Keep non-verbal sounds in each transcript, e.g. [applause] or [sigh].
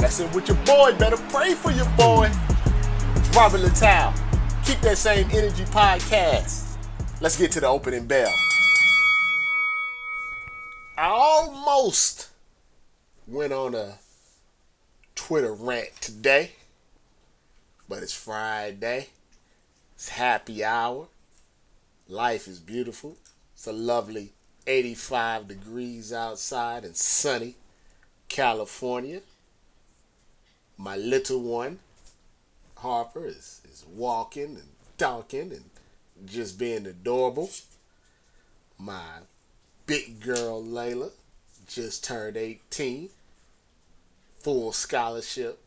Messing with your boy, better pray for your boy. It's Robert Littal. Keep that same energy podcast. Let's get to the opening bell. I almost went on a Twitter rant today, but it's Friday. It's happy hour. Life is beautiful. It's a lovely 85 degrees outside and sunny California my little one, Harper, is, is walking and talking and just being adorable. My big girl, Layla, just turned 18, full scholarship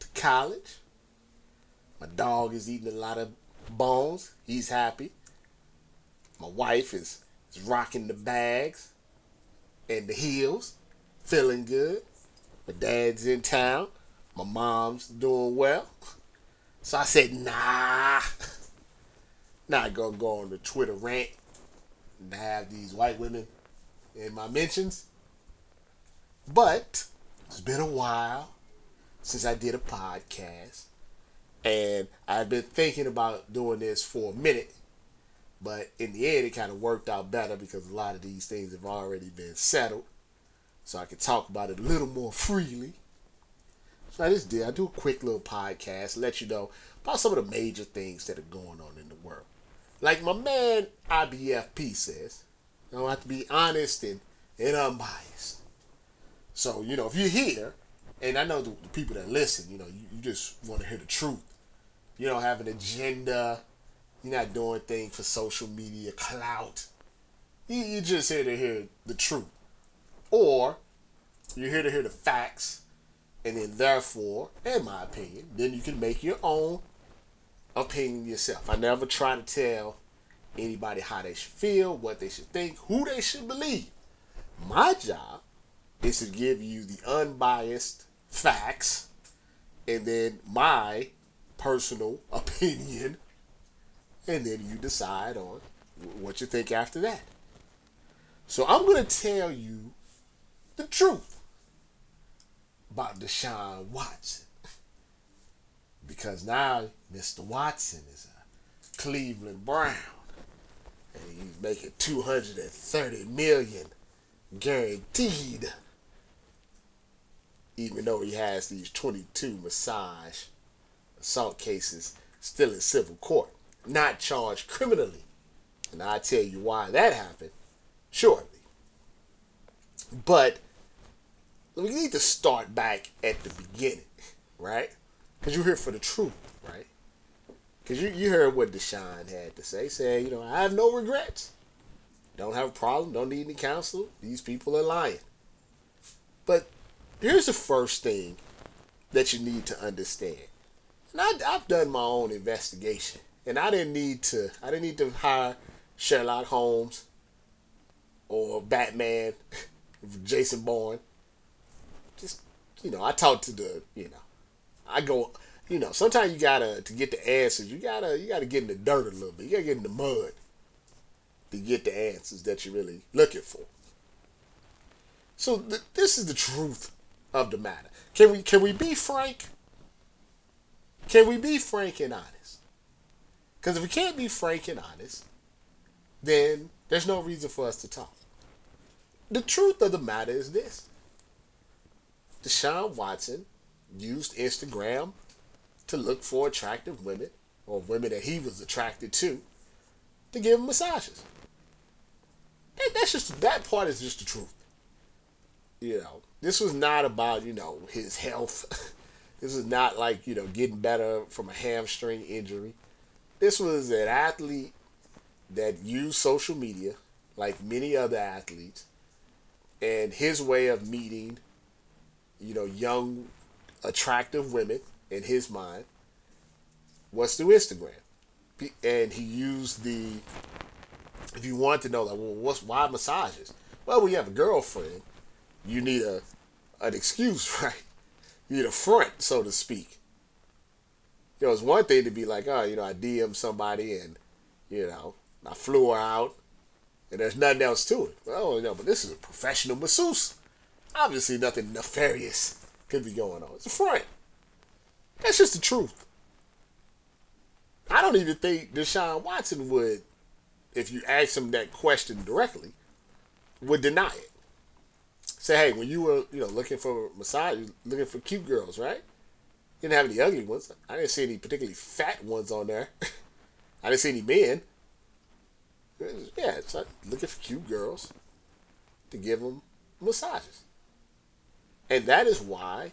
to college. My dog is eating a lot of bones. He's happy. My wife is, is rocking the bags and the heels, feeling good. My dad's in town my mom's doing well. So I said, nah. Not gonna go on the Twitter rant and have these white women in my mentions. But it's been a while since I did a podcast. And I've been thinking about doing this for a minute. But in the end, it kind of worked out better because a lot of these things have already been settled. So I can talk about it a little more freely. So I just did. I do a quick little podcast, let you know about some of the major things that are going on in the world. Like my man IBFP says, I don't have to be honest and, and unbiased. So, you know, if you're here, and I know the, the people that listen, you know, you, you just want to hear the truth. You don't have an agenda. You're not doing things for social media clout. You, you're just here to hear the truth. Or you're here to hear the facts and then, therefore, in my opinion, then you can make your own opinion yourself. I never try to tell anybody how they should feel, what they should think, who they should believe. My job is to give you the unbiased facts and then my personal [laughs] opinion, and then you decide on what you think after that. So I'm going to tell you the truth about Deshaun Watson. Because now Mr. Watson is a Cleveland Brown. And he's making 230 million guaranteed. Even though he has these 22 massage assault cases still in civil court, not charged criminally. And I'll tell you why that happened shortly. But we need to start back at the beginning, right? Because you're here for the truth, right? Because you, you heard what Deshaun had to say. Saying, you know, I have no regrets. Don't have a problem. Don't need any counsel. These people are lying. But here's the first thing that you need to understand. And I, I've done my own investigation, and I didn't need to. I didn't need to hire Sherlock Holmes or Batman, [laughs] Jason Bourne you know, I talk to the, you know, I go, you know, sometimes you gotta to get the answers. You gotta you gotta get in the dirt a little bit. You gotta get in the mud to get the answers that you're really looking for. So th- this is the truth of the matter. Can we can we be frank? Can we be frank and honest? Because if we can't be frank and honest, then there's no reason for us to talk. The truth of the matter is this Deshaun Watson used Instagram to look for attractive women or women that he was attracted to to give him massages. That, that's just that part is just the truth. You know, this was not about you know his health. [laughs] this is not like you know getting better from a hamstring injury. This was an athlete that used social media like many other athletes, and his way of meeting, you know, young, attractive women in his mind was through Instagram, and he used the. If you want to know, like, well, what's why massages? Well, when you have a girlfriend, you need a an excuse, [laughs] right? You need a front, so to speak. You know, it's one thing to be like, oh, you know, I DM somebody and, you know, I flew her out and there's nothing else to it. Oh, no, but this is a professional masseuse. Obviously, nothing nefarious could be going on. It's a front. That's just the truth. I don't even think Deshaun Watson would, if you ask him that question directly, would deny it. Say, hey, when you were, you know, looking for massage, looking for cute girls, right? You didn't have any ugly ones. I didn't see any particularly fat ones on there. [laughs] I didn't see any men. Yeah, like looking for cute girls to give them massages. And that is why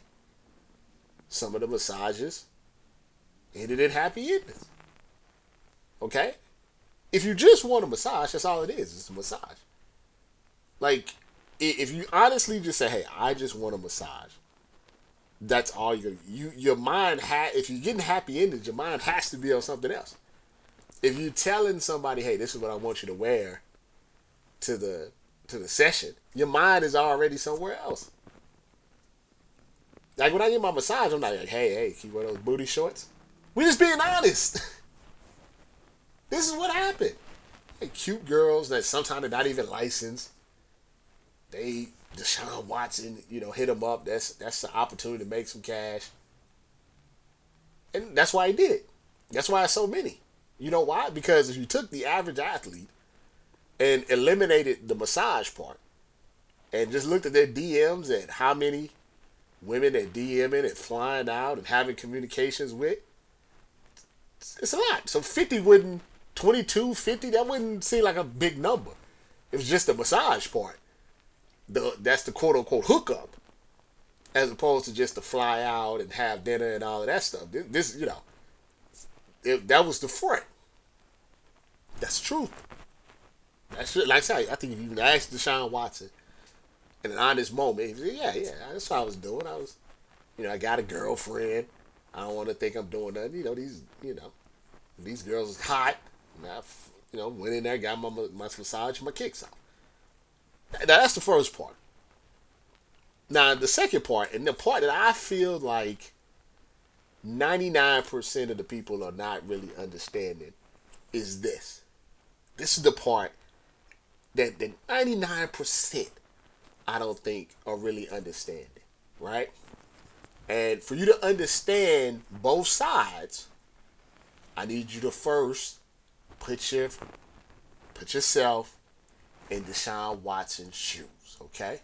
some of the massages ended in happy endings. Okay? If you just want a massage, that's all it is. It's a massage. Like, if you honestly just say, hey, I just want a massage, that's all you're you your mind ha if you're getting happy endings, your mind has to be on something else if you're telling somebody, hey, this is what I want you to wear to the to the session, your mind is already somewhere else. Like when I get my massage, I'm like, hey, hey, can you wear those booty shorts? We just being honest. [laughs] this is what happened. Hey, cute girls that sometimes they're not even licensed. They Deshaun Watson, you know, hit them up. That's that's the opportunity to make some cash. And that's why he did it. That's why so many. You know why? Because if you took the average athlete and eliminated the massage part and just looked at their DMs and how many women they're DMing and flying out and having communications with, it's a lot. So 50 wouldn't, 22, 50, that wouldn't seem like a big number. It was just the massage part. The That's the quote unquote hookup as opposed to just to fly out and have dinner and all of that stuff. This, you know, it, that was the front. That's true. That's like I said. I think if you ask Deshaun Watson in an honest moment, said, "Yeah, yeah, that's what I was doing. I was, you know, I got a girlfriend. I don't want to think I'm doing nothing. You know, these, you know, these girls is hot. And I, you know, went in there, got my my massage, my kicks off. Now that's the first part. Now the second part, and the part that I feel like 99% of the people are not really understanding is this. This is the part that the 99% I don't think are really understanding, right? And for you to understand both sides, I need you to first put your put yourself in Deshaun Watson's shoes, okay?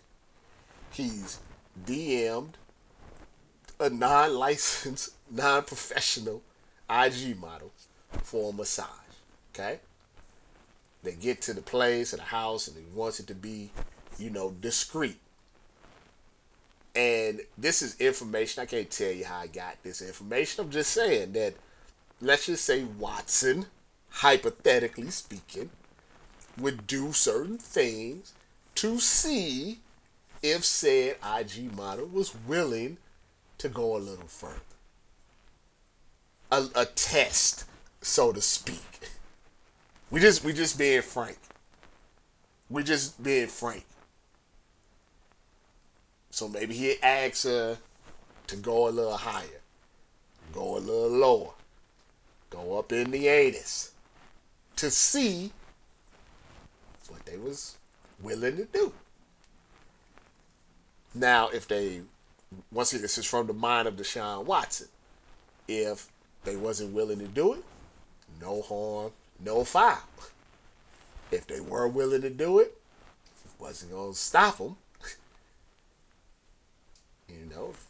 He's DM'd a non-licensed, [laughs] non-professional IG model for a massage. Okay? They get to the place or the house and he wants it to be, you know, discreet. And this is information. I can't tell you how I got this information. I'm just saying that let's just say Watson, hypothetically speaking, would do certain things to see if said IG model was willing to go a little further. A, a test, so to speak. We just we just being frank. We just being frank. So maybe he asks her to go a little higher, go a little lower, go up in the anus to see what they was willing to do. Now, if they once again, this is from the mind of Deshaun Watson. If they wasn't willing to do it, no harm, no foul. If they were willing to do it, wasn't gonna stop them. You know, if,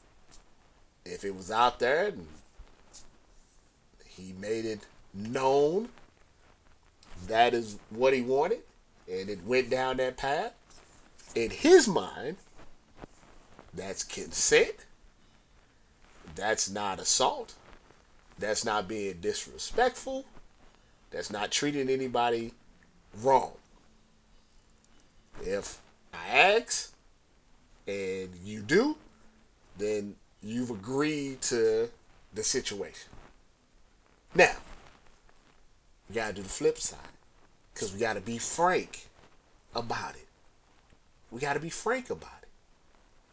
if it was out there and he made it known that is what he wanted, and it went down that path, in his mind, that's consent. That's not assault. That's not being disrespectful. That's not treating anybody wrong. If I ask and you do, then you've agreed to the situation. Now, we gotta do the flip side. Because we gotta be frank about it. We gotta be frank about it.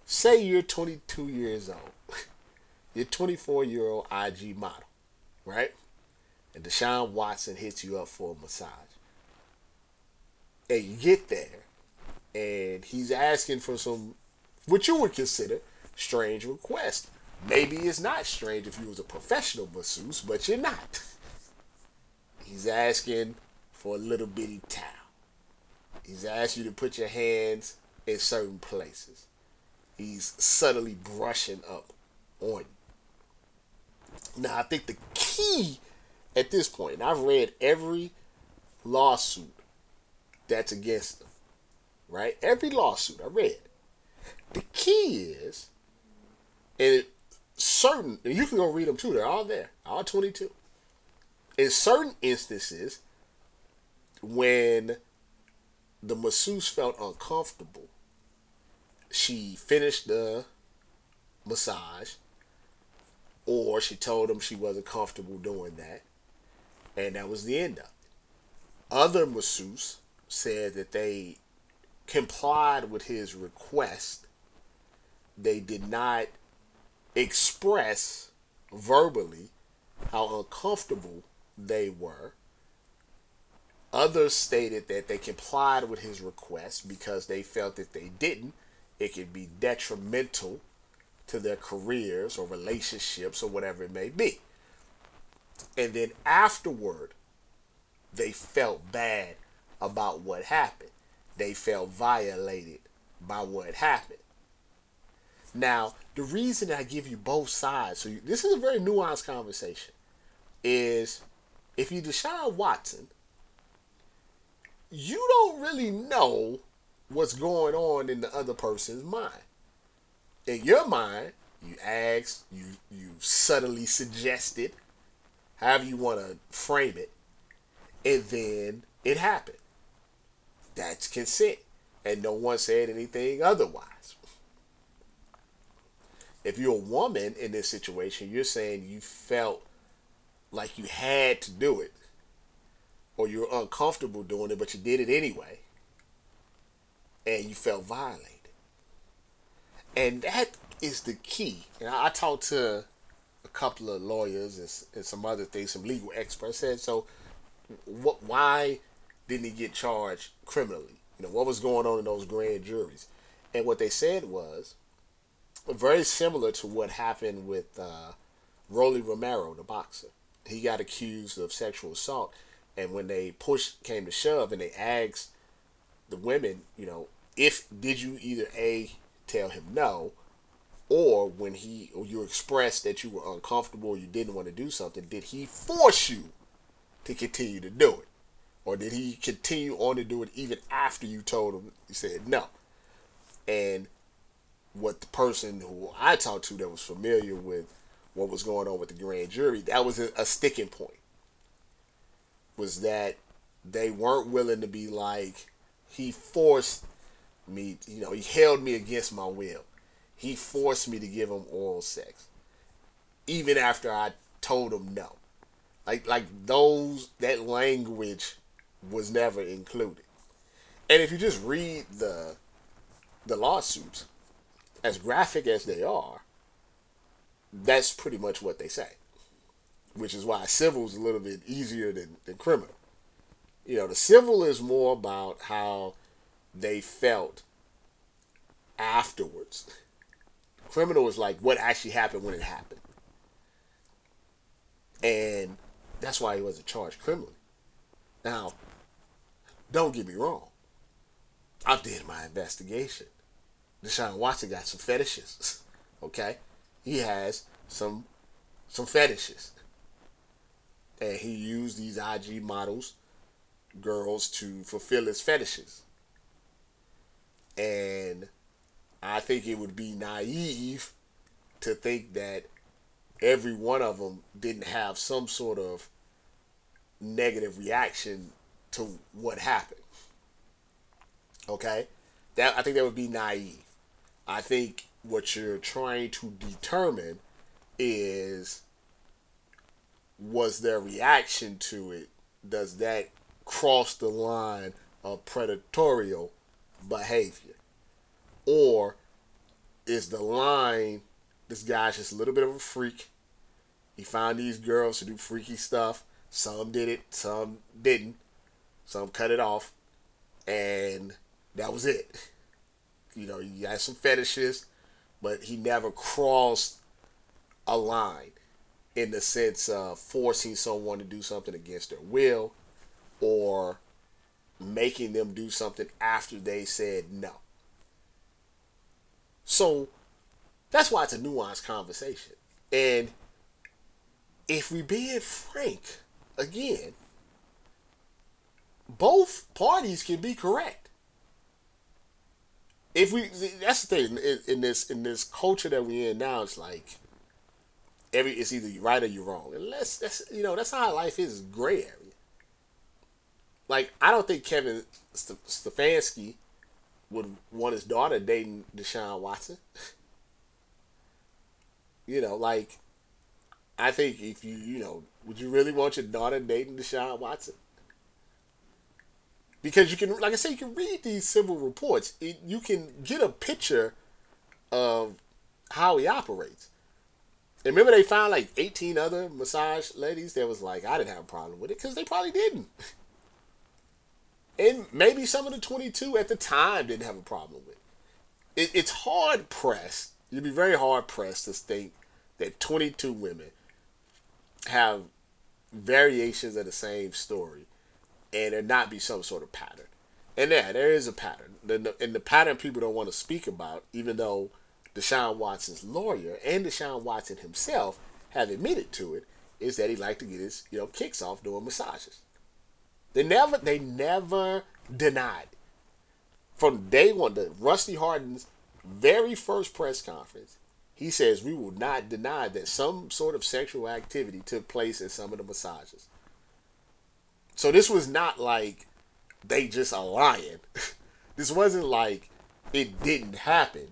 Say you're 22 years old. [laughs] you're 24 year old IG model, right? And Deshaun Watson hits you up for a massage. And you get there, and he's asking for some, what you would consider strange request. Maybe it's not strange if you was a professional masseuse, but you're not. [laughs] He's asking for a little bitty towel. He's asking you to put your hands in certain places. He's subtly brushing up on you. Now, I think the key at this point, and I've read every lawsuit that's against them, right? Every lawsuit I read. The key is, and certain, and you can go read them too, they're all there, all 22. In certain instances, when the masseuse felt uncomfortable, she finished the massage, or she told him she wasn't comfortable doing that, and that was the end of it. Other masseuse said that they complied with his request. They did not express verbally how uncomfortable they were. Others stated that they complied with his request because they felt that they didn't, it could be detrimental to their careers or relationships or whatever it may be. And then afterward, they felt bad about what happened. They felt violated by what happened. Now, the reason I give you both sides, so you, this is a very nuanced conversation, is if you Deshaun Watson, you don't really know what's going on in the other person's mind. In your mind, you asked, you you subtly suggested, however you want to frame it, and then it happened. That's consent, and no one said anything otherwise. If you're a woman in this situation, you're saying you felt like you had to do it, or you're uncomfortable doing it, but you did it anyway, and you felt violated. And that is the key. And I, I talked to a couple of lawyers and, and some other things, some legal experts said, so what? Why didn't he get charged criminally? You know, what was going on in those grand juries? And what they said was very similar to what happened with uh, Rolly Romero, the boxer. He got accused of sexual assault, and when they push came to shove, and they asked the women, you know, if did you either a tell him no, or when he or you expressed that you were uncomfortable or you didn't want to do something, did he force you to continue to do it? Or did he continue on to do it even after you told him you said no? And what the person who I talked to that was familiar with what was going on with the grand jury, that was a, sticking point. Was that they weren't willing to be like, he forced me, you know, he held me against my will. He forced me to give him oral sex. Even after I told him no. Like like those that language was never included. And if you just read the the lawsuits, as graphic as they are, that's pretty much what they say. Which is why civil is a little bit easier than, than criminal. You know, the civil is more about how they felt afterwards. Criminal is like what actually happened when it happened. And that's why he wasn't charged criminally. Now, don't get me wrong. I did my investigation. Deshaun Watson got some fetishes. [laughs] Okay, he has some some fetishes, and he used these IG models, girls, to fulfill his fetishes. And I think it would be naive to think that every one of them didn't have some sort of negative reaction to what happened. Okay? That I think that would be naive. I think what you're trying to determine is was their reaction to it does that cross the line of predatorial behavior? Or is the line this guy's just a little bit of a freak. He found these girls to do freaky stuff. Some did it some didn't. Some cut it off. And that was it you know he had some fetishes but he never crossed a line in the sense of forcing someone to do something against their will or making them do something after they said no. So that's why it's a nuanced conversation. And if we being frank, again, both parties can be correct. If we, that's the thing in, in this in this culture that we're in now, it's like every it's either you're right or you're wrong. That's that's you know that's how life is, gray area. Like I don't think Kevin Stefanski would want his daughter dating Deshaun Watson. [laughs] you know, like I think if you you know, would you really want your daughter dating Deshaun Watson? Because you can, like I said, you can read these civil reports. It, you can get a picture of how he operates. And remember, they found like 18 other massage ladies that was like, I didn't have a problem with it because they probably didn't. and maybe some of the 22 at the time didn't have a problem with it. it it's hard pressed. You'd be very hard pressed to think that 22 women have variations of the same story and there not be some sort of pattern. And yeah, there is a pattern. And the pattern people don't want to speak about, even though Deshaun Watson's lawyer and Deshaun Watson himself have admitted to it, is that he liked to get his you know kicks off doing massages. They never they never denied it. From day one, the Rusty Hardin's very first press conference, he says we will not deny that some sort of sexual activity took place in some of the massages. So this was not like they just are lying. [laughs] this wasn't like it didn't happen.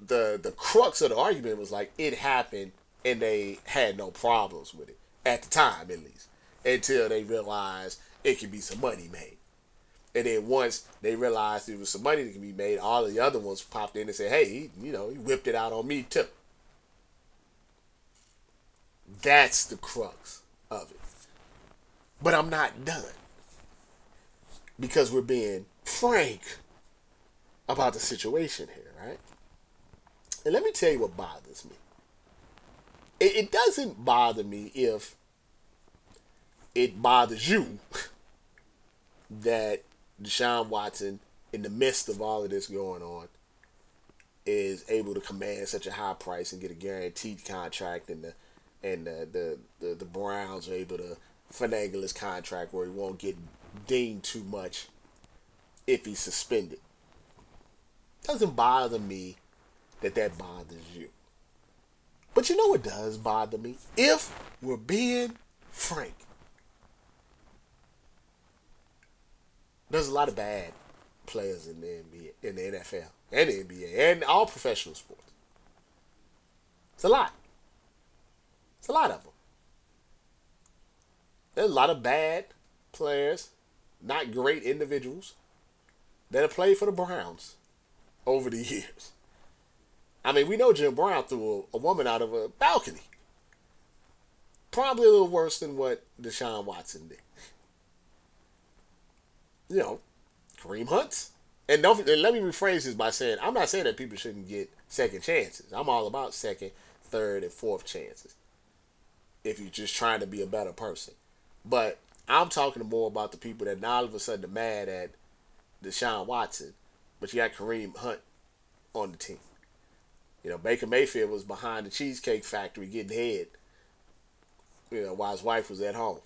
The the crux of the argument was like it happened and they had no problems with it at the time at least until they realized it could be some money made. And then once they realized it was some money that can be made all the other ones popped in and said hey he, you know he whipped it out on me too. That's the crux of it but i'm not done because we're being frank about the situation here right and let me tell you what bothers me. It, it doesn't bother me if it bothers you [laughs] that Deshaun Watson, in the midst of all of this going on, is able to command such a high price and get a guaranteed contract, and the and the the, the, the Browns are able to finagle his contract where he won't get dinged too much if he's suspended. Doesn't bother me that that bothers you. But you know what does bother me? If we're being frank, there's a lot of bad players in the NBA, in the NFL, and the NBA, and all professional sports. It's a lot. It's a lot of them. There's a lot of bad players, not great individuals, that have played for the Browns over the [laughs] years. I mean, we know Jim Brown threw a, a woman out of a balcony. Probably a little worse than what Deshaun Watson did. [laughs] You know, Kareem Hunt's. And don't and let me rephrase this by saying I'm not saying that people shouldn't get second chances. I'm all about second, third, and fourth chances. If you're just trying to be a better person. But I'm talking more about the people that now all of a sudden are mad at Deshaun Watson, but you got Kareem Hunt on the team. You know, Baker Mayfield was behind the Cheesecake Factory getting head, you know, while his wife was at home.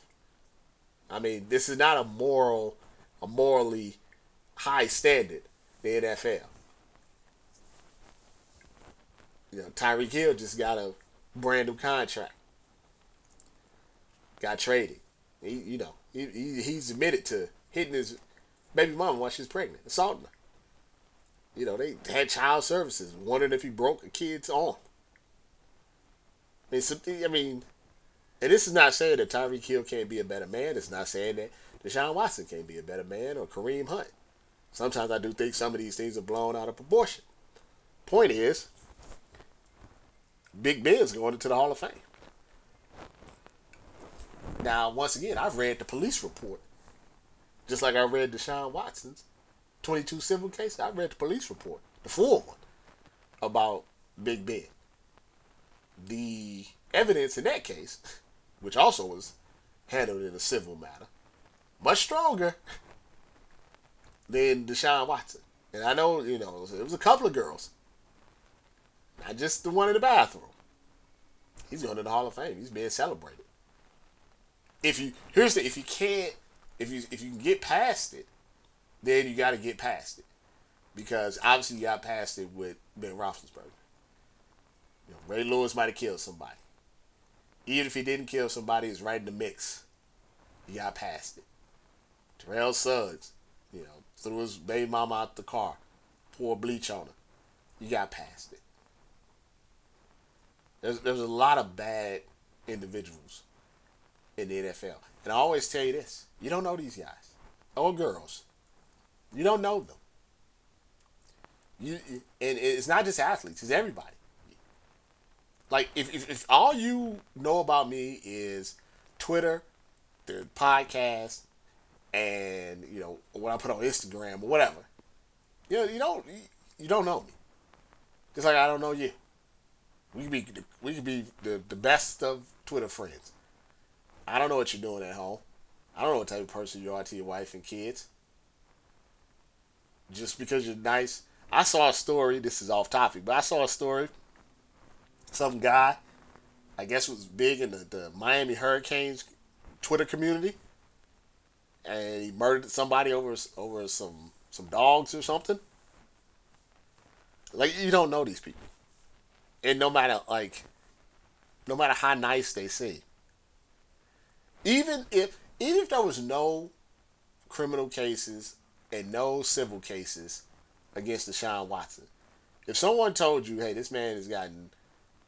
I mean, this is not a moral, a morally high standard, the NFL. You know, Tyreek Hill just got a brand new contract. Got traded. He, you know, he, he, he's admitted to hitting his baby mama while she's pregnant, assaulting her. You know, they had child services, wondering if he broke a kid's arm. I mean, I mean, and this is not saying that Tyreek Hill can't be a better man. It's not saying that Deshaun Watson can't be a better man or Kareem Hunt. Sometimes I do think some of these things are blown out of proportion. Point is, Big Ben's going into the Hall of Fame. Now, once again, I've read the police report. Just like I read Deshaun Watson's 22 civil cases. I read the police report, the full one, about Big Ben. The evidence in that case, which also was handled in a civil matter, much stronger than Deshaun Watson. And I know, you know, it was a couple of girls, not just the one in the bathroom. He's going to the Hall of Fame. He's being celebrated. If you here's the if you can't if you if you can get past it, then you got to get past it because obviously you got past it with Ben Roethlisberger. You know, Ray Lewis might have killed somebody. Even if he didn't kill somebody, he's right in the mix. You got past it. Terrell Suggs, you know, threw his baby mama out the car, poured bleach on her. You got past it. There's there's a lot of bad individuals in the NFL. And I always tell you this you don't know these guys or girls. You don't know them. You and it's not just athletes; it's everybody. Like if, if, if all you know about me is Twitter, the podcast, and you know what I put on Instagram or whatever, you know you don't you don't know me. Just like I don't know you. We could be we could be the, the best of Twitter friends. I don't know what you're doing at home. I don't know what type of person you are to your wife and kids. Just because you're nice. I saw a story, this is off topic, but I saw a story. Some guy, I guess was big in the, the Miami Hurricanes Twitter community. And he murdered somebody over over some some dogs or something. Like you don't know these people. And no matter like no matter how nice they seem. Even if even if there was no criminal cases and no civil cases against Deshaun Watson, if someone told you, hey, this man has gotten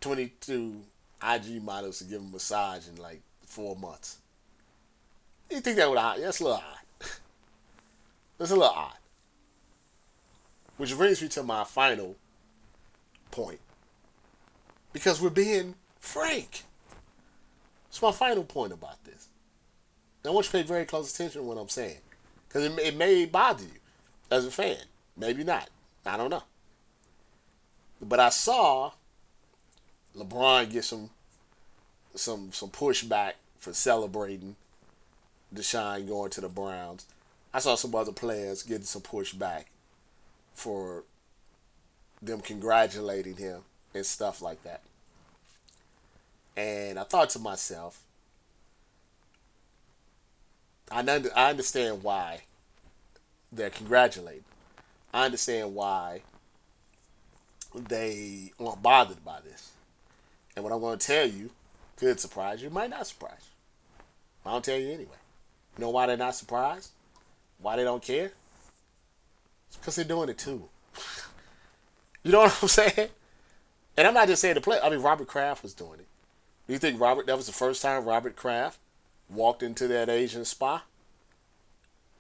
22 IG models to give him a massage in like four months, you think that would odd? That's a little odd. [laughs] That's a little odd. Which brings me to my final point. Because we're being frank. It's my final point about this. I want you to pay very close attention to what I'm saying. Because it, it may bother you as a fan. Maybe not. I don't know. But I saw LeBron get some some some pushback for celebrating Deshaun going to the Browns. I saw some other players getting some pushback for them congratulating him and stuff like that. And I thought to myself, I, I understand why they're congratulating. I understand why they aren't bothered by this. And what I'm going to tell you could surprise you, might not surprise you. I'll tell you anyway. You know why they're not surprised? Why they don't care? It's because they're doing it too. [laughs] you know what I'm saying? And I'm not just saying the play. I mean, Robert Kraft was doing it. Do you think Robert? That was the first time Robert Kraft walked into that Asian spa,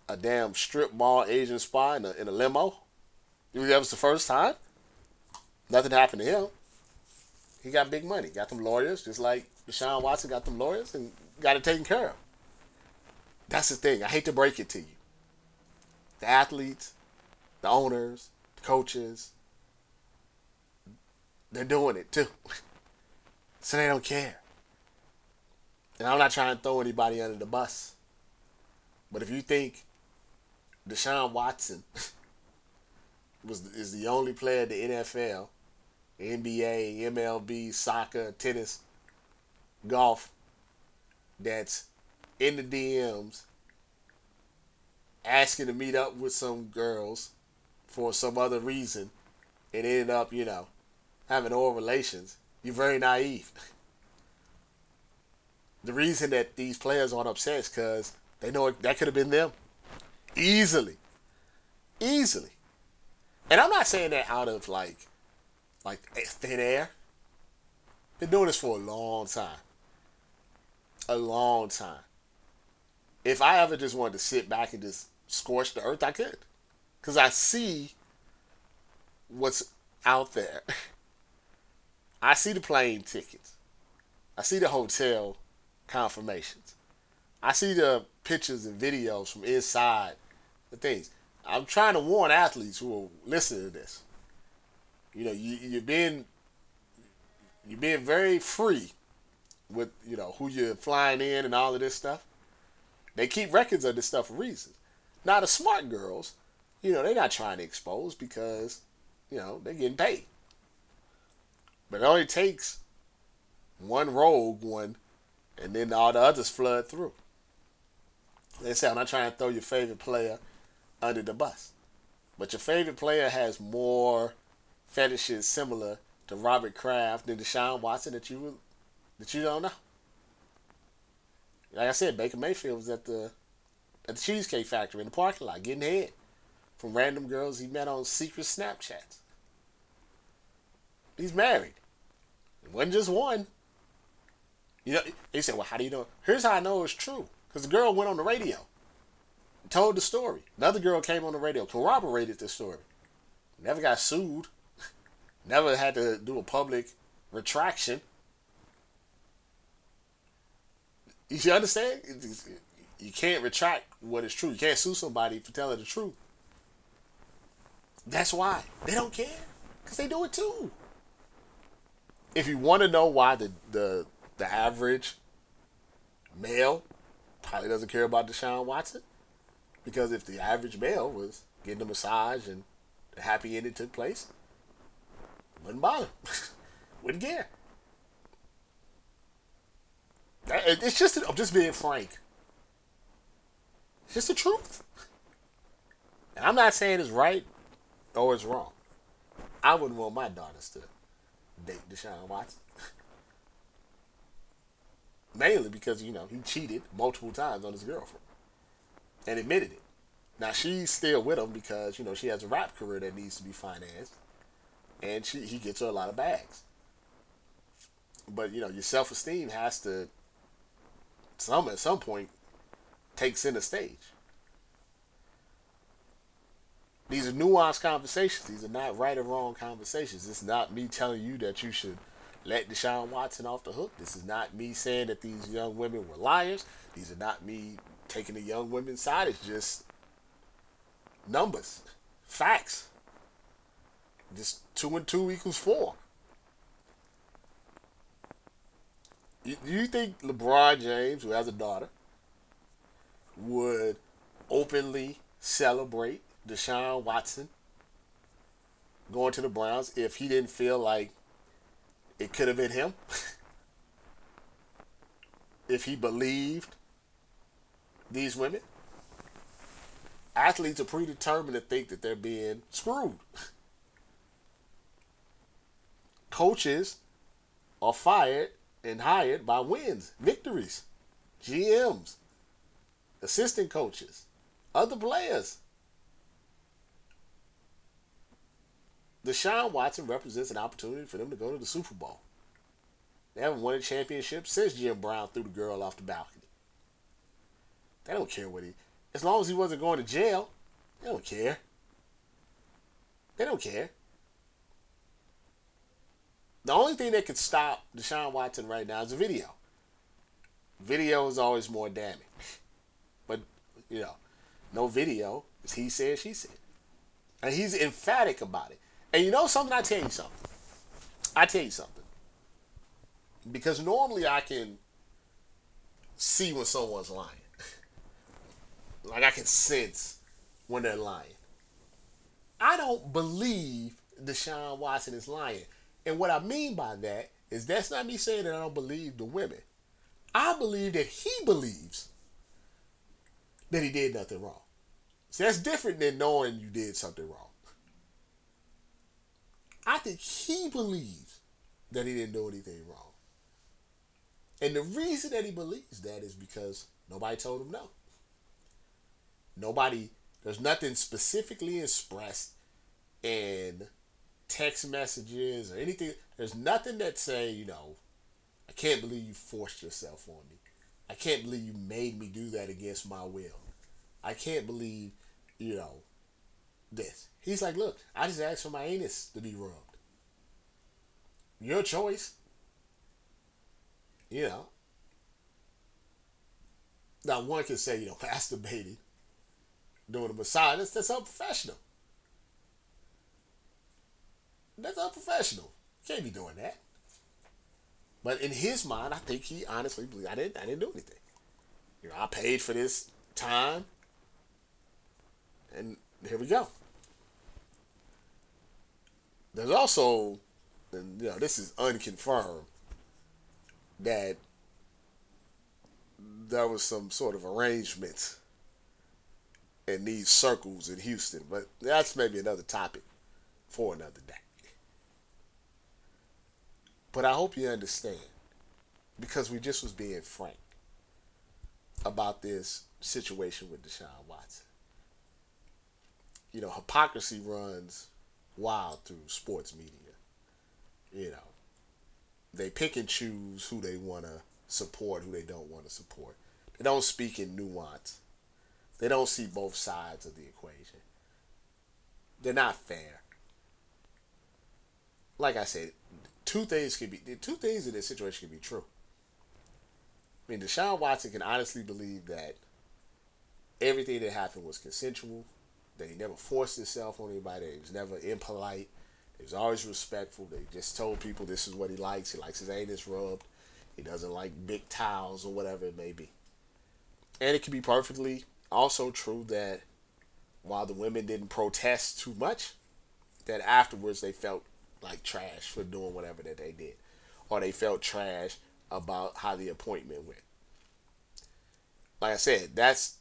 a damn strip mall Asian spa in a, in a limo. That was the first time? Nothing happened to him. He got big money, got them lawyers, just like Deshaun Watson got them lawyers and got it taken care of. That's the thing. I hate to break it to you. The athletes, the owners, the coaches, they're doing it too. [laughs] so they don't care. And I'm not trying to throw anybody under the bus. But if you think Deshaun Watson [laughs] was is the only player in the NFL NBA, MLB, soccer, tennis, golf, that's in the DMs asking to meet up with some girls for some other reason and ended up, you know, having oral relations, you're very naive. [laughs] the reason that these players aren't upset is because they know that could have been them. Easily. Easily. And I'm not saying that out of like, like thin air. Been doing this for a long time. A long time. If I ever just wanted to sit back and just scorch the earth, I could. Because I see what's out there. [laughs] I see the plane tickets. I see the hotel confirmations. I see the pictures and videos from inside the things. I'm trying to warn athletes who are listening to this. You know, you, you're being you're being very free with you know who you're flying in and all of this stuff. They keep records of this stuff for reasons. Now the smart girls, you know, they're not trying to expose because, you know, they're getting paid. But it only takes one rogue one and then all the others flood through. They say I'm not trying to throw your favorite player under the bus. But your favorite player has more fetishes similar to Robert Kraft than Deshaun Watson that you that you don't know. Like I said, Baker Mayfield was at the at the Cheesecake Factory in the parking lot getting head from random girls he met on secret Snapchats. He's married. It wasn't just one. You know, he said, "Well, how do you know?" Here's how I know it's true: because the girl went on the radio, told the story. Another girl came on the radio, corroborated the story. Never got sued. [laughs] Never had to do a public retraction. You understand? You can't retract what is true. You can't sue somebody for telling the truth. That's why. They don't care. Because they do it too. If you want to know why the, the, the average male probably doesn't care about Deshaun Watson, because if the average male was getting a massage and the happy ending took place, wouldn't bother. [laughs] wouldn't care. It's just, I'm just being frank. It's just the truth. And I'm not saying it's right or it's wrong. I wouldn't want my daughters to date Deshaun Watson. [laughs] Mainly because, you know, he cheated multiple times on his girlfriend and admitted it. Now she's still with him because, you know, she has a rap career that needs to be financed. And she he gets her a lot of bags. But, you know, your self esteem has to some at some point take center stage. These are nuanced conversations. These are not right or wrong conversations. It's not me telling you that you should let Deshaun Watson off the hook. This is not me saying that these young women were liars. These are not me taking the young women's side. It's just numbers, facts. Just two and two equals four. Do you think LeBron James, who has a daughter, would openly celebrate Deshaun Watson going to the Browns if he didn't feel like it could have been him? [laughs] if he believed these women? Athletes are predetermined to think that they're being screwed. [laughs] Coaches are fired and hired by wins, victories, GMs, assistant coaches, other players. Deshaun Watson represents an opportunity for them to go to the Super Bowl. They haven't won a championship since Jim Brown threw the girl off the balcony. They don't care what he. As long as he wasn't going to jail, they don't care. They don't care. The only thing that could stop Deshaun Watson right now is a video. Video is always more damning. But, you know, no video is he said, she said. And he's emphatic about it. And you know something? I tell you something. I tell you something. Because normally I can see when someone's lying. [laughs] like I can sense when they're lying. I don't believe Deshaun Watson is lying. And what I mean by that is that's not me saying that I don't believe the women. I believe that he believes that he did nothing wrong. See, that's different than knowing you did something wrong. I think he believes that he didn't do anything wrong. And the reason that he believes that is because nobody told him no. Nobody, there's nothing specifically expressed in text messages or anything. There's nothing that say, you know, I can't believe you forced yourself on me. I can't believe you made me do that against my will. I can't believe, you know, this. He's like, look, I just asked for my anus to be rubbed. Your choice. You know. Now one can say, you know, [laughs] masturbating, doing a massage, that's, that's unprofessional. That's unprofessional. can't be doing that. But in his mind, I think he honestly believes I didn't I didn't do anything. You know, I paid for this time. And here we go. There's also and you know, this is unconfirmed that there was some sort of arrangement in these circles in Houston, but that's maybe another topic for another day. But I hope you understand, because we just was being frank about this situation with Deshaun Watson. You know, hypocrisy runs wild through sports media. You know, they pick and choose who they want to support, who they don't want to support. They don't speak in nuance. They don't see both sides of the equation. They're not fair. Like I said, two things can be two things in this situation can be true. I mean, Deshaun Watson can honestly believe that everything that happened was consensual, he never forced himself on anybody, he was never impolite, he was always respectful. They just told people this is what he likes. He likes his anus rubbed. He doesn't like big towels or whatever it may be. And it can be perfectly also true that while the women didn't protest too much, that afterwards they felt like trash for doing whatever that they did. Or they felt trash about how the appointment went. Like I said, that's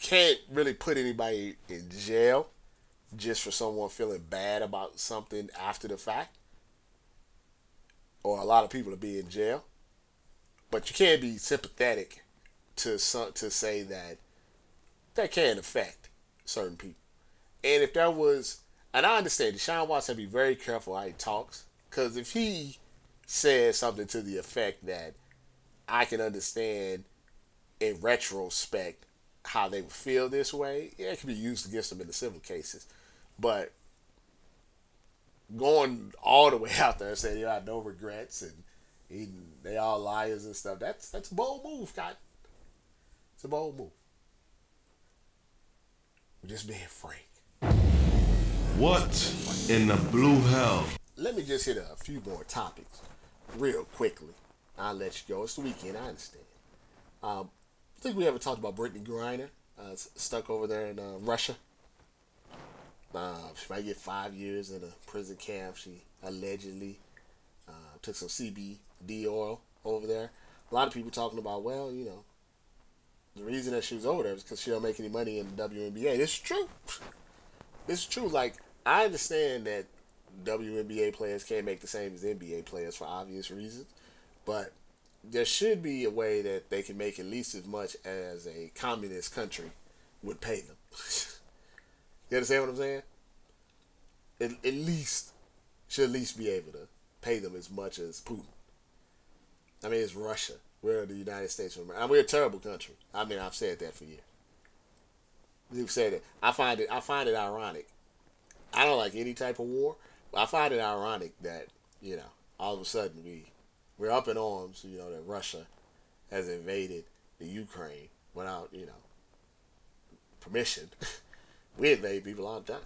can't really put anybody in jail just for someone feeling bad about something after the fact. Or a lot of people to be in jail. But you can't be sympathetic to some to say that that can affect certain people. And if there was, and I understand Deshaun Watson be very careful how he talks, because if he says something to the effect that I can understand in retrospect how they would feel this way, yeah, it can be used against them in the civil cases. But going all the [laughs] way out there and saying you had no regrets and he, they all liars and stuff, that's that's a bold move, Scott. It's a bold move. We're just being frank. What in the blue hell? Let me just hit a few more topics real quickly. I'll let you go. It's the weekend, I understand. Um, I think we ever talked about Brittney Griner, uh, stuck over there in uh, Russia. Uh, she might get five years in a prison camp. She allegedly uh, took some CBD oil over there. A lot of people talking about, well, you know, the reason that she was over there is because she don't make any money in the WNBA. Is true. Is true. Like, I understand that WNBA players can't make the same as NBA players for obvious reasons, but there should be a way that they can make at least as much as a communist country would pay them. [laughs] You understand what I'm saying? At, at least should at least be able to pay them as much as Putin. I mean, it's Russia. We're the United States of America. We're a terrible country. I mean, I've said that for years. You've said it. I find it. I find it ironic. I don't like any type of war. I find it ironic that you know all of a sudden we we're up in arms. You know that Russia has invaded the Ukraine without you know permission. [laughs] We invade people all the time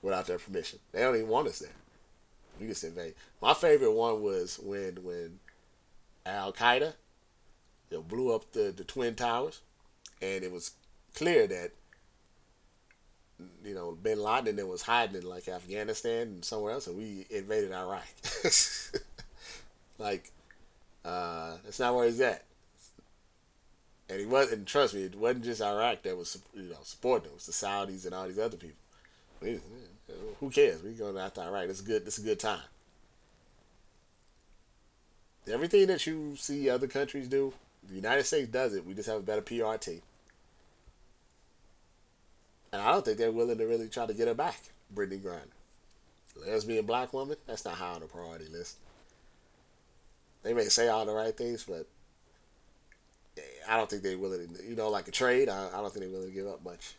without their permission. They don't even want us there. We just invade. My favorite one was when when Al Qaeda blew up the, the twin towers, and it was clear that you know, Bin Laden was hiding in like Afghanistan and somewhere else, and we invaded Iraq. [laughs] like, uh, that's not where he's at. And he was, and trust me, it wasn't just Iraq that was, you know, supporting him. It was the Saudis and all these other people. We, who cares? We going after Iraq. It's good. It's a good time. Everything that you see other countries do, the United States does it. We just have a better PR team. And I don't think they're willing to really try to get her back, Brittney Griner. Lesbian black woman, that's not high on the priority list. They may say all the right things, but I don't think they're willing to, you know, like a trade, I, I don't think they're willing to give up much.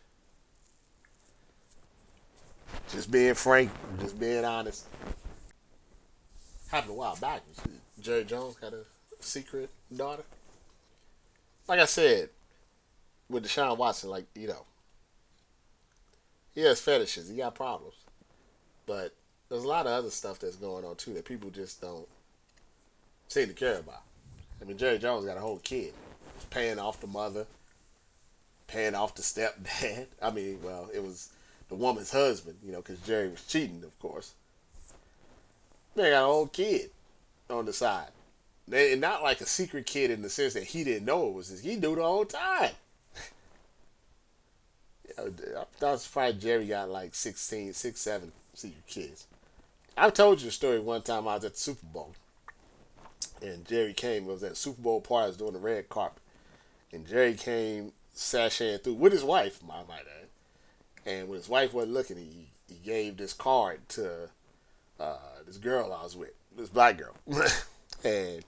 Just being frank, just being honest. Happened a while back. Jerry Jones got a secret daughter. Like I said, with Deshaun Watson, like, you know, he has fetishes. He got problems. But there's a lot of other stuff that's going on too that people just don't to care about. I mean, Jerry Jones got a whole kid. He's paying off the mother, paying off the stepdad. [laughs] I mean, well, it was the woman's husband, you know, because Jerry was cheating, of course. They got a whole kid on the side. And not like a secret kid in the sense that he didn't know it was his. He knew the whole time. [laughs] I was surprised Jerry got like 16, 6, 7 secret kids. I've told you a story one time I was at the Super Bowl. And Jerry came, it was at Super Bowl party, I doing the red carpet. And Jerry came sashaying through with his wife, my might add. And when his wife wasn't looking, he, he gave this card to uh, this girl I was with, this black girl. [laughs] and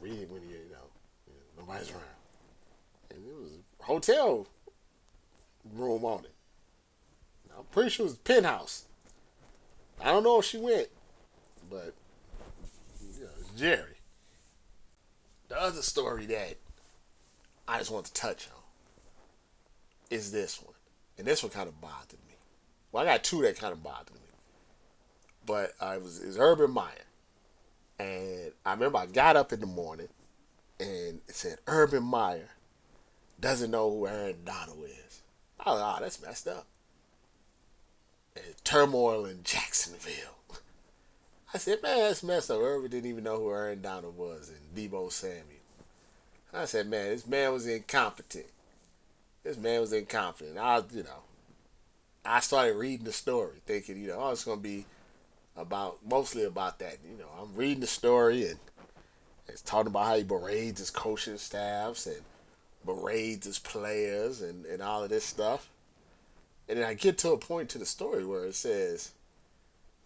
read it when you, you know, nobody's around. And it was a hotel room on it. I'm pretty sure it was penthouse. I don't know if she went, but Jerry. The other story that I just want to touch on is this one. And this one kind of bothered me. Well, I got two that kind of bothered me. But uh, it, was, it was Urban Meyer. And I remember I got up in the morning and it said Urban Meyer doesn't know who Aaron Donald is. Oh, oh that's messed up. And turmoil in Jacksonville. I said, man, that's messed up. Urban didn't even know who Aaron Donald was and Deebo Samuel. I said, man, this man was incompetent. This man was incompetent. I, you know, I started reading the story, thinking, you know, oh, it's gonna be about mostly about that. You know, I'm reading the story and it's talking about how he berates his coaching staffs and berates his players and, and all of this stuff. And then I get to a point to the story where it says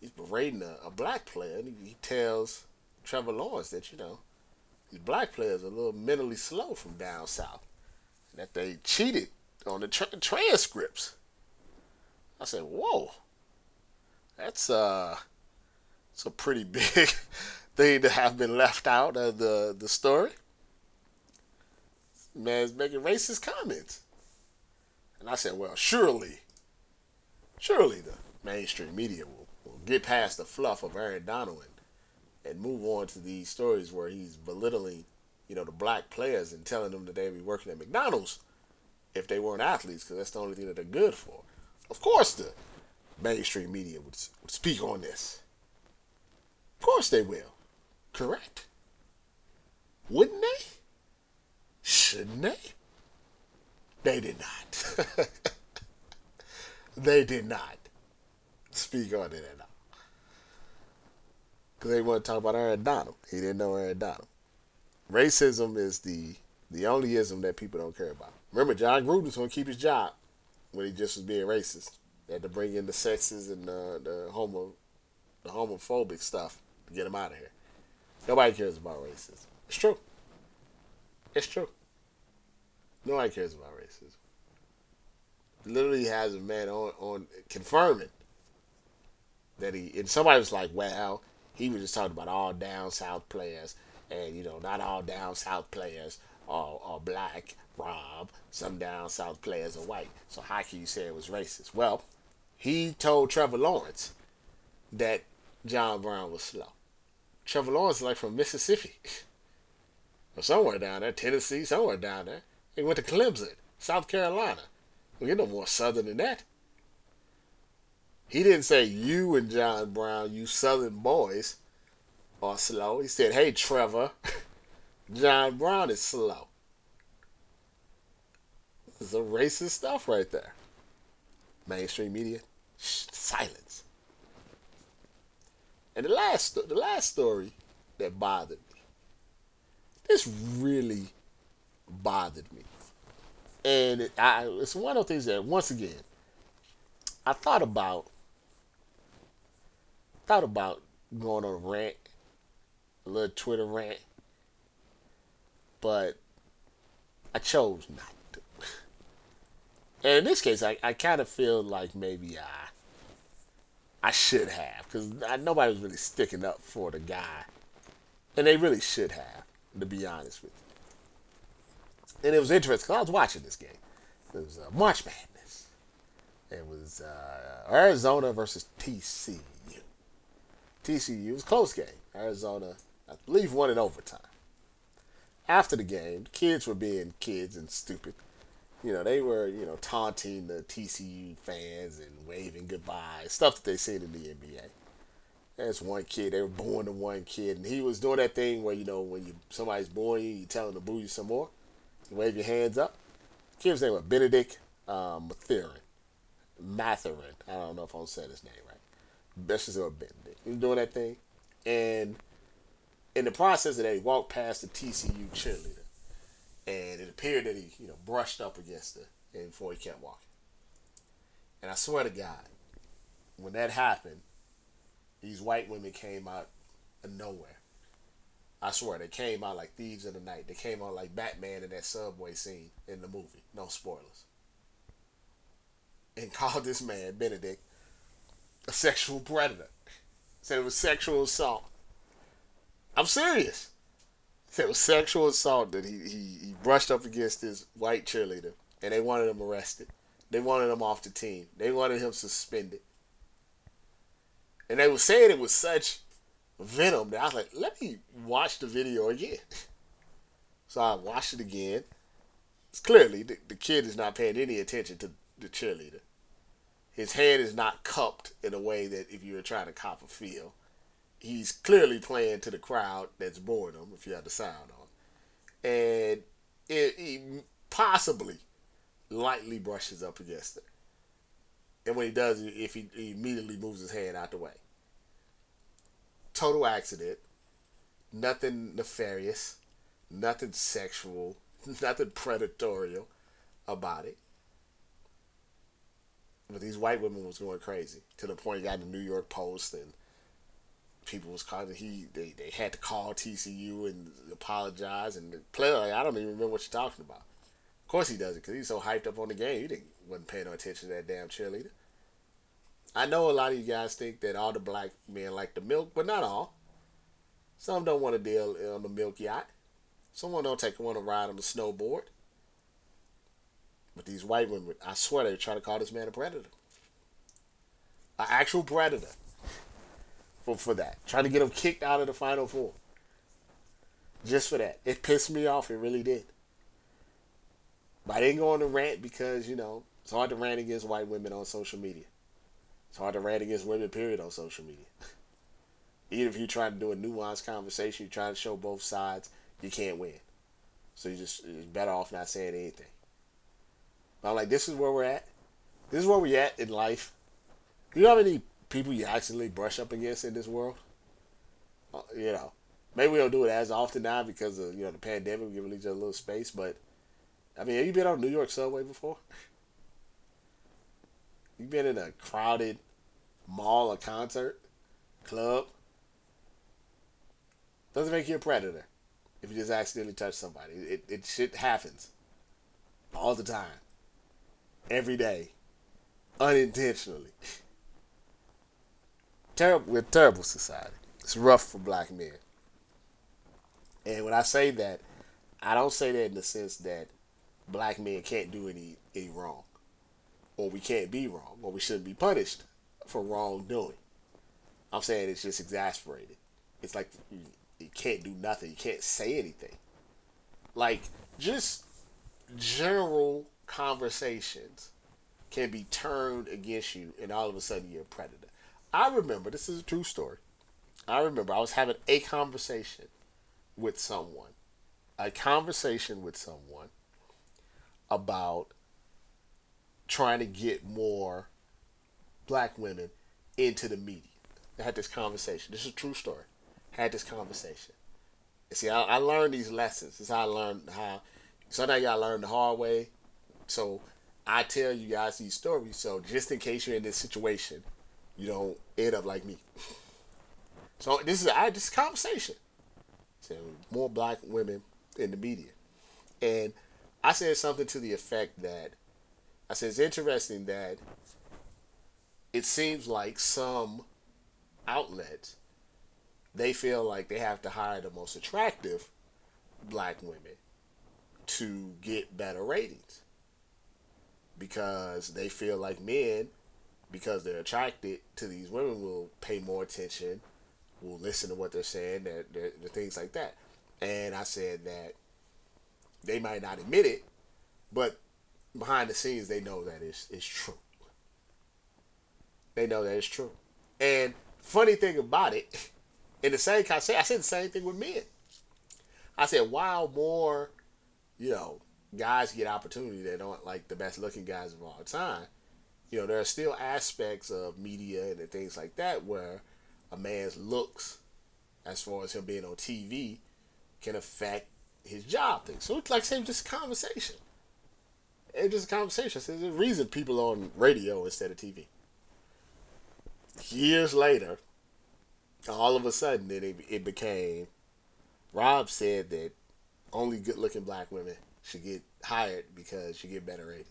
he's berating a, a black player and he, he tells Trevor Lawrence that, you know, these black players are a little mentally slow from down south. And that they cheated on the tra- transcripts. I said, whoa. That's uh it's a pretty [laughs] big thing to have been left out of the, the story man's making racist comments. And I said, well, surely, surely the mainstream media will get past the fluff of Aaron Donald and, and move on to these stories where he's belittling, you know, the black players and telling them that they'd be working at McDonald's if they weren't athletes because that's the only thing that they're good for. Of course, the mainstream media would, would speak on this. Of course they will. Correct. Wouldn't they? Shouldn't they? They did not. [laughs] they did not speak on it at all. Because they want to talk about Aaron Donald. He didn't know Aaron Donald. Racism is the the only ism that people don't care about. Remember, Jon Gruden was going to keep his job when he just was being racist. They had to bring in the sexes and the, the homo the homophobic stuff to get him out of here. Nobody cares about racism. It's true. It's true. Nobody cares about racism. Literally has a man on on confirming that he and somebody was like, well, he was just talking about all down south players, and you know, not all down south players are, are black, Rob. Some down south players are white. So how can you say it was racist? Well, he told Trevor Lawrence that John Brown was slow. Trevor Lawrence is like from Mississippi. [laughs] or somewhere down there, Tennessee, somewhere down there. He went to Clemson, South Carolina. We get no more southern than that. He didn't say you and John Brown, you southern boys, are slow. He said, hey, Trevor, [laughs] John Brown is slow. This is a racist stuff right there. Mainstream media, shh, silence. And the last, the last story that bothered me, this really bothered me. And it, I, it's one of the things that, once again, I thought about, thought about going on a rant, a little Twitter rant, but I chose not to. And in this case, I, I kind of feel like maybe I, I should have, because nobody was really sticking up for the guy. And they really should have, to be honest with you. And it was interesting because I was watching this game. It was uh, March Madness. It was uh, Arizona versus TCU. TCU was close game. Arizona, I believe, won in overtime. After the game, the kids were being kids and stupid. You know, they were, you know, taunting the TCU fans and waving goodbye, stuff that they see in the NBA. There's one kid, they were booing the one kid, and he was doing that thing where, you know, when you somebody's booing you, you tell them to boo you some more wave your hands up. Kid's name was Bennedict um, Mathurin. Mathurin. I don't know if I'm saying his name right. Best just say Bennedict. He doing that thing. And in the process of that, he walked past the TCU cheerleader. And it appeared that he, you know, brushed up against her before he kept walking. And I swear to God, when that happened, these white women came out of nowhere I swear they came out like thieves in the night. They came out like Batman in that subway scene in the movie. No spoilers. And [laughs] called this man Bennedict a sexual predator. Said it was sexual assault. I'm serious. Said it was sexual assault that he, he, he brushed up against this white cheerleader and they wanted him arrested. They wanted him off the team. They wanted him suspended. And they were saying it was such Venom. That I was like, let me watch the video again. [laughs] so I watched it again. It's clearly the, the kid is not paying any attention to the cheerleader. His head is not cupped in a way that if you were trying to cop a feel. He's clearly playing to the crowd that's boredom if you have the sound on. And it, he possibly lightly brushes up against it. And when he does, if he, he immediately moves his hand out the way total accident, nothing nefarious, nothing sexual, [laughs] nothing predatory about it. But these white women was going crazy to the point it got the New York Post and people was calling he they, they had to call TCU and apologize and player like, I don't even remember what you're talking about. Of course he doesn't because he's so hyped up on the game. He didn't wasn't paying no attention to that damn cheerleader. I know a lot of you guys think that all the black men like the milk, but not all. Some don't want to deal on the milk yacht. Someone don't take want to ride on the snowboard. But these white women, I swear they're trying to call this man a predator. An actual predator. For, for that. Trying to get him kicked out of the Final Four. Just for that. It pissed me off. It really did. But I didn't go on the rant because, you know, it's hard to rant against white women on social media. It's hard to rant against women, period, on social media. [laughs] Even if you're trying to do a nuanced conversation, you're trying to show both sides, you can't win. So you just you're better off not saying anything. But I'm like, this is where we're at. This is where we're at in life. Do you know how many people you accidentally brush up against in this world? Uh, you know, maybe we don't do it as often now because of you know the pandemic, we're giving each other a little space. But I mean, have you been on New York subway before? [laughs] You been in a crowded mall or concert, club? Doesn't make you a predator if you just accidentally touch somebody. It, it shit happens all the time, every day, unintentionally. terrible, we're terrible society. It's rough for black men. And when I say that, I don't say that in the sense that black men can't do any any wrong or we can't be wrong, or we shouldn't be punished for wrongdoing. I'm saying it's just exasperated. It's like you, you can't do nothing. You can't say anything. Like just general conversations can be turned against you, and all of a sudden you're a predator. I remember this is a true story. I remember I was having a conversation with someone, a conversation with someone about trying to get more black women into the media. I had this conversation. This is a true story. I had this conversation. See, I, I learned these lessons. This is how I learned how. Sometimes y'all learn the hard way. So I tell you guys these stories. So just in case you're in this situation, you don't end up like me. So this is I just conversation. So more black women in the media, and I said something to the effect that I said it's interesting that it seems like some outlets they feel like they have to hire the most attractive black women to get better ratings because they feel like men because they're attracted to these women will pay more attention will listen to what they're saying they're things like that. And i said that they might not admit it but behind the scenes they know that it's, it's true. They know that it's true. And funny thing about it [laughs] in the same said I said the same thing with men. I said while more, you know, guys get opportunity that aren't like the best looking guys of all time, you know, there are still aspects of media and things like that where a man's looks, as far as him being on TV, can affect his job thing. So it's like same just a conversation. It's just a conversation. There's a reason people on radio instead of TV. Years later, all of a sudden it, it became Rob said that only good looking black women should get hired because you get better ratings.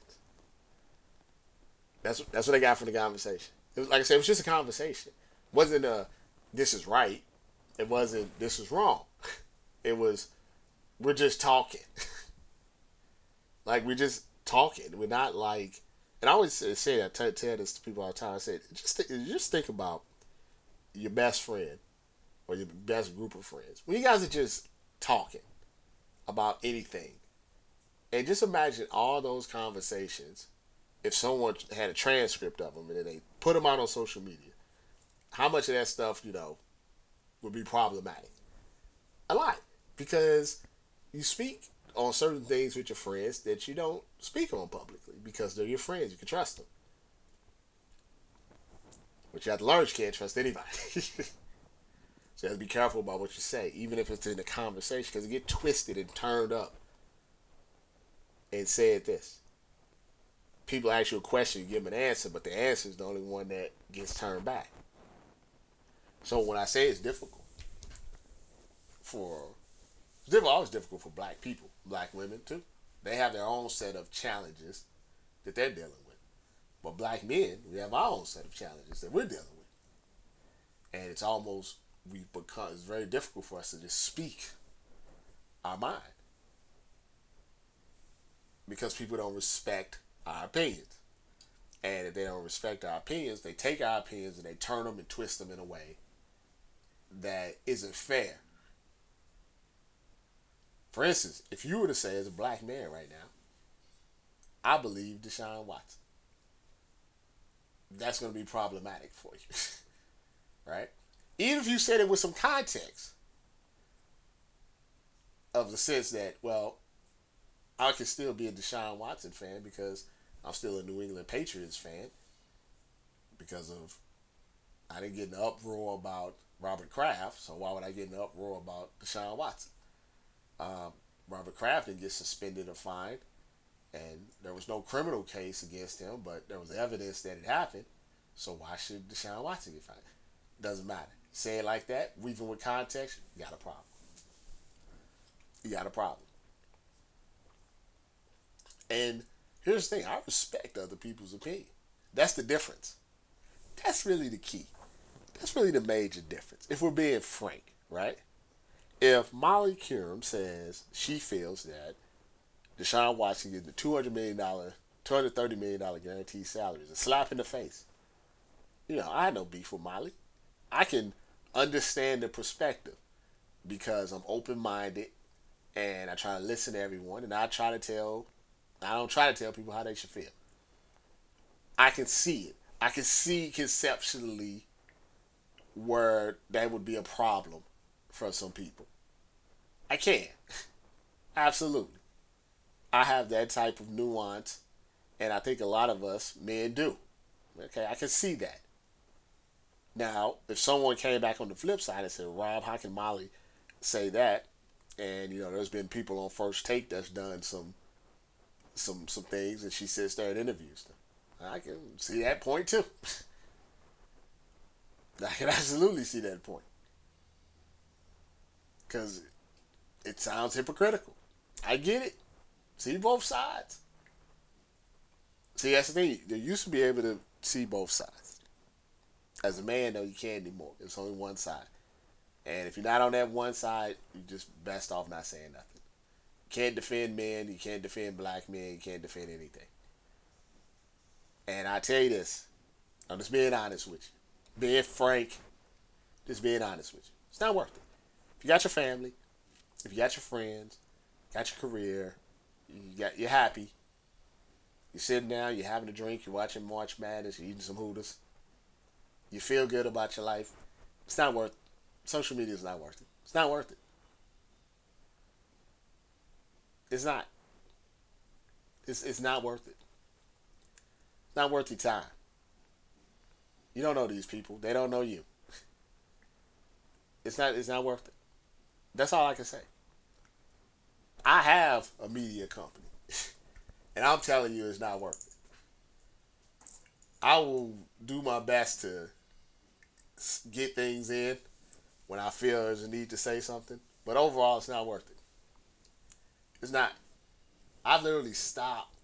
That's that's what I got from the conversation. It was like I said, it was just a conversation. It wasn't a this is right. It wasn't this is wrong. [laughs] It was we're just talking. [laughs] like we're just talking. We're not like and I always say that tell, tell this to people all the time. I said just just think about your best friend or your best group of friends, when you guys are just talking about anything, and just imagine all those conversations if someone had a transcript of them and then they put them out on social media, how much of that stuff, you know, would be problematic? A lot. Because you speak on certain things with your friends that you don't speak on publicly because they're your friends. You can trust them. But you learn you can't trust anybody. [laughs] so you have to be careful about what you say, even if it's in a conversation, because it get twisted and turned up. And said this. People ask you a question, you give them an answer, but the answer is the only one that gets turned back. So when I say it's difficult for it's difficult, always difficult for black people, black women too. They have their own set of challenges that they're dealing with. But black men, we have our own set of challenges that we're dealing with. And it's almost we become it's very difficult for us to just speak our mind. Because people don't respect our opinions. And if they don't respect our opinions, they take our opinions and they turn them and twist them in a way that isn't fair. For instance, if you were to say as a black man right now, I believe Deshaun Watson that's going to be problematic for you. [laughs] right? Even if you said it with some context of the sense that, well, I can still be a Deshaun Watson fan because I'm still a New England Patriots fan because of I didn't get an uproar about Robert Kraft, so why would I get an uproar about Deshaun Watson? Um, Robert Kraft didn't get suspended or fined and there was no criminal case against him, but there was evidence that it happened. So why should Deshaun Watson get fined? Doesn't matter. Say it like that, even with context, you got a problem. You got a problem. And here's the thing: I respect other people's opinion. That's the difference. That's really the key. That's really the major difference. If we're being frank, right? If Molly Qerim says she feels that Deshaun Watson getting the two hundred million dollar, two hundred thirty million dollar guaranteed salary is a slap in the face. You know, I no beef with Molly. I can understand the perspective because I'm open minded and I try to listen to everyone and I try to tell I don't try to tell people how they should feel. I can see it. I can see conceptually where that would be a problem for some people. I can. [laughs] Absolutely. I have that type of nuance, and I think a lot of us men do. Okay, I can see that. Now, if someone came back on the flip side and said, Rob, how can Molly say that? And you know, there's been people on first take that's done some some some things, and she there and interviews. I can see that point too. [laughs] I can absolutely see that point. Because it sounds hypocritical. I get it. See both sides. See, that's the thing. You used to be able to see both sides. As a man, though, you can't anymore. It's only one side. And if you're not on that one side, you're just best off not saying nothing. Can't defend men. You can't defend black men. You can't defend anything. And I tell you this, I'm just being honest with you. Being frank, just being honest with you. It's not worth it. If you got your family, if you got your friends, got your career, you got you're happy. You're sitting down, you're having a drink, you're watching March Madness, you're eating some Hooters. You feel good about your life. It's not worth it. social media is not worth it. It's not worth it. It's not. It's it's not worth it. It's not worth your time. You don't know these people. They don't know you. It's not it's not worth it. That's all I can say. I have a media company. [laughs] and I'm telling you it's not worth it. I will do my best to get things in when I feel there's a need to say something. But overall, it's not worth it. It's not. I've literally stopped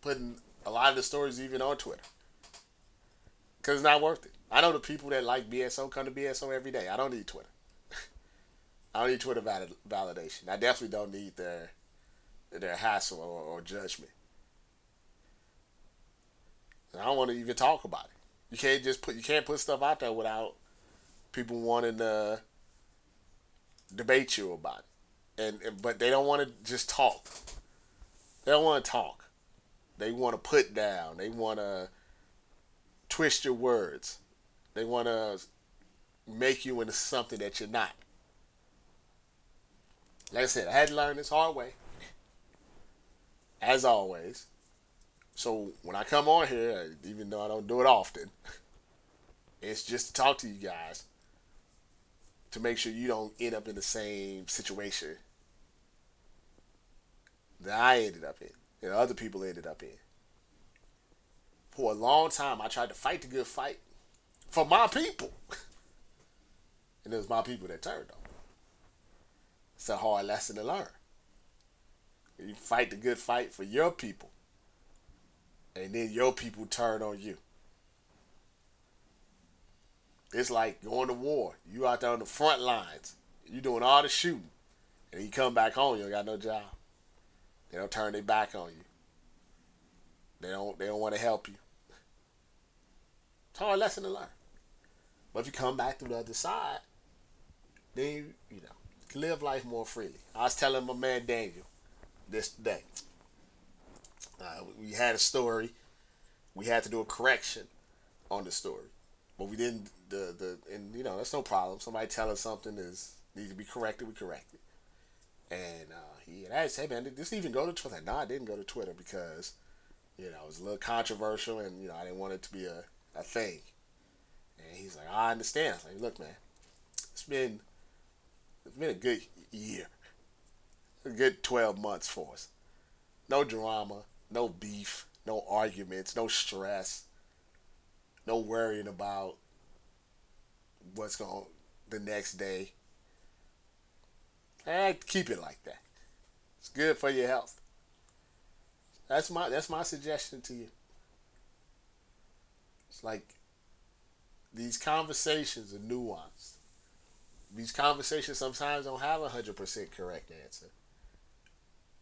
putting a lot of the stories even on Twitter because it's not worth it. I know the people that like BSO come to BSO every day. I don't need Twitter. [laughs] I don't need Twitter valid- validation. I definitely don't need their their hassle or, or judgment. I don't want to even talk about it. You can't just put you can't put stuff out there without people wanting to debate you about it. And, but they don't want to just talk. They don't want to talk. They want to put down. They want to twist your words. They want to make you into something that you're not. Like I said, I had to learn this hard way. As always. So when I come on here, even though I don't do it often, [laughs] it's just to talk to you guys to make sure you don't end up in the same situation that I ended up in, and other people ended up in. For a long time, I tried to fight the good fight for my people. [laughs] and it was my people that turned on. me. It's a hard lesson to learn. You fight the good fight for your people. And then your people turn on you. It's like going to war. You out there on the front lines. You doing all the shooting. And you come back home, you don't got no job. They don't turn their back on you. They don't they don't want to help you. It's a hard lesson to learn. But if you come back through the other side, then you, you know, you live life more freely. I was telling my man Daniel this day. Uh, we had a story. We had to do a correction on the story, but we didn't. The the and you know that's no problem. Somebody tell us something is needs to be corrected. We correct it. And uh, he had asked, "Hey man, did this even go to Twitter?" No, I didn't go to Twitter because you know it was a little controversial, and you know I didn't want it to be a, a thing. And he's like, "I understand." I like, "Look, man, it's been it's been a good year, a good twelve months for us. No drama, no beef, no arguments, no stress, no worrying about what's going the next day. And keep it like that. It's good for your health. That's my that's my suggestion to you. It's like these conversations are nuanced. These conversations sometimes don't have a hundred percent correct answer.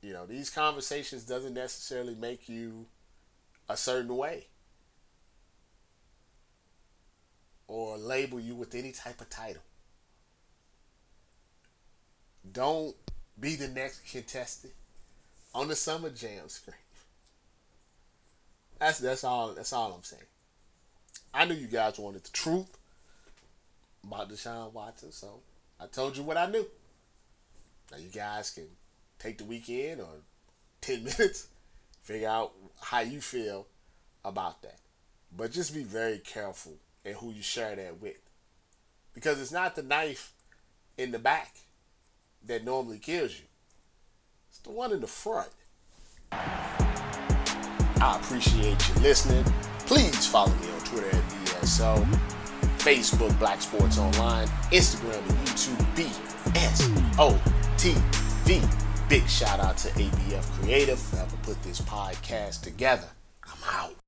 You know, these conversations doesn't necessarily make you a certain way or label you with any type of title. Don't be the next contestant on the Summer Jam screen. That's that's all that's all I'm saying. I knew you guys wanted the truth about Deshaun Watson, so I told you what I knew. Now you guys can take the weekend or ten [laughs] minutes, figure out how you feel about that. But just be very careful in who you share that with. Because it's not the knife in the back that normally kills you. It's the one in the front. I appreciate you listening. Please follow me on Twitter at BSO, Facebook Black Sports Online, Instagram and YouTube BSOTV. Big shout out to ABF Creative for helping put this podcast together. I'm out.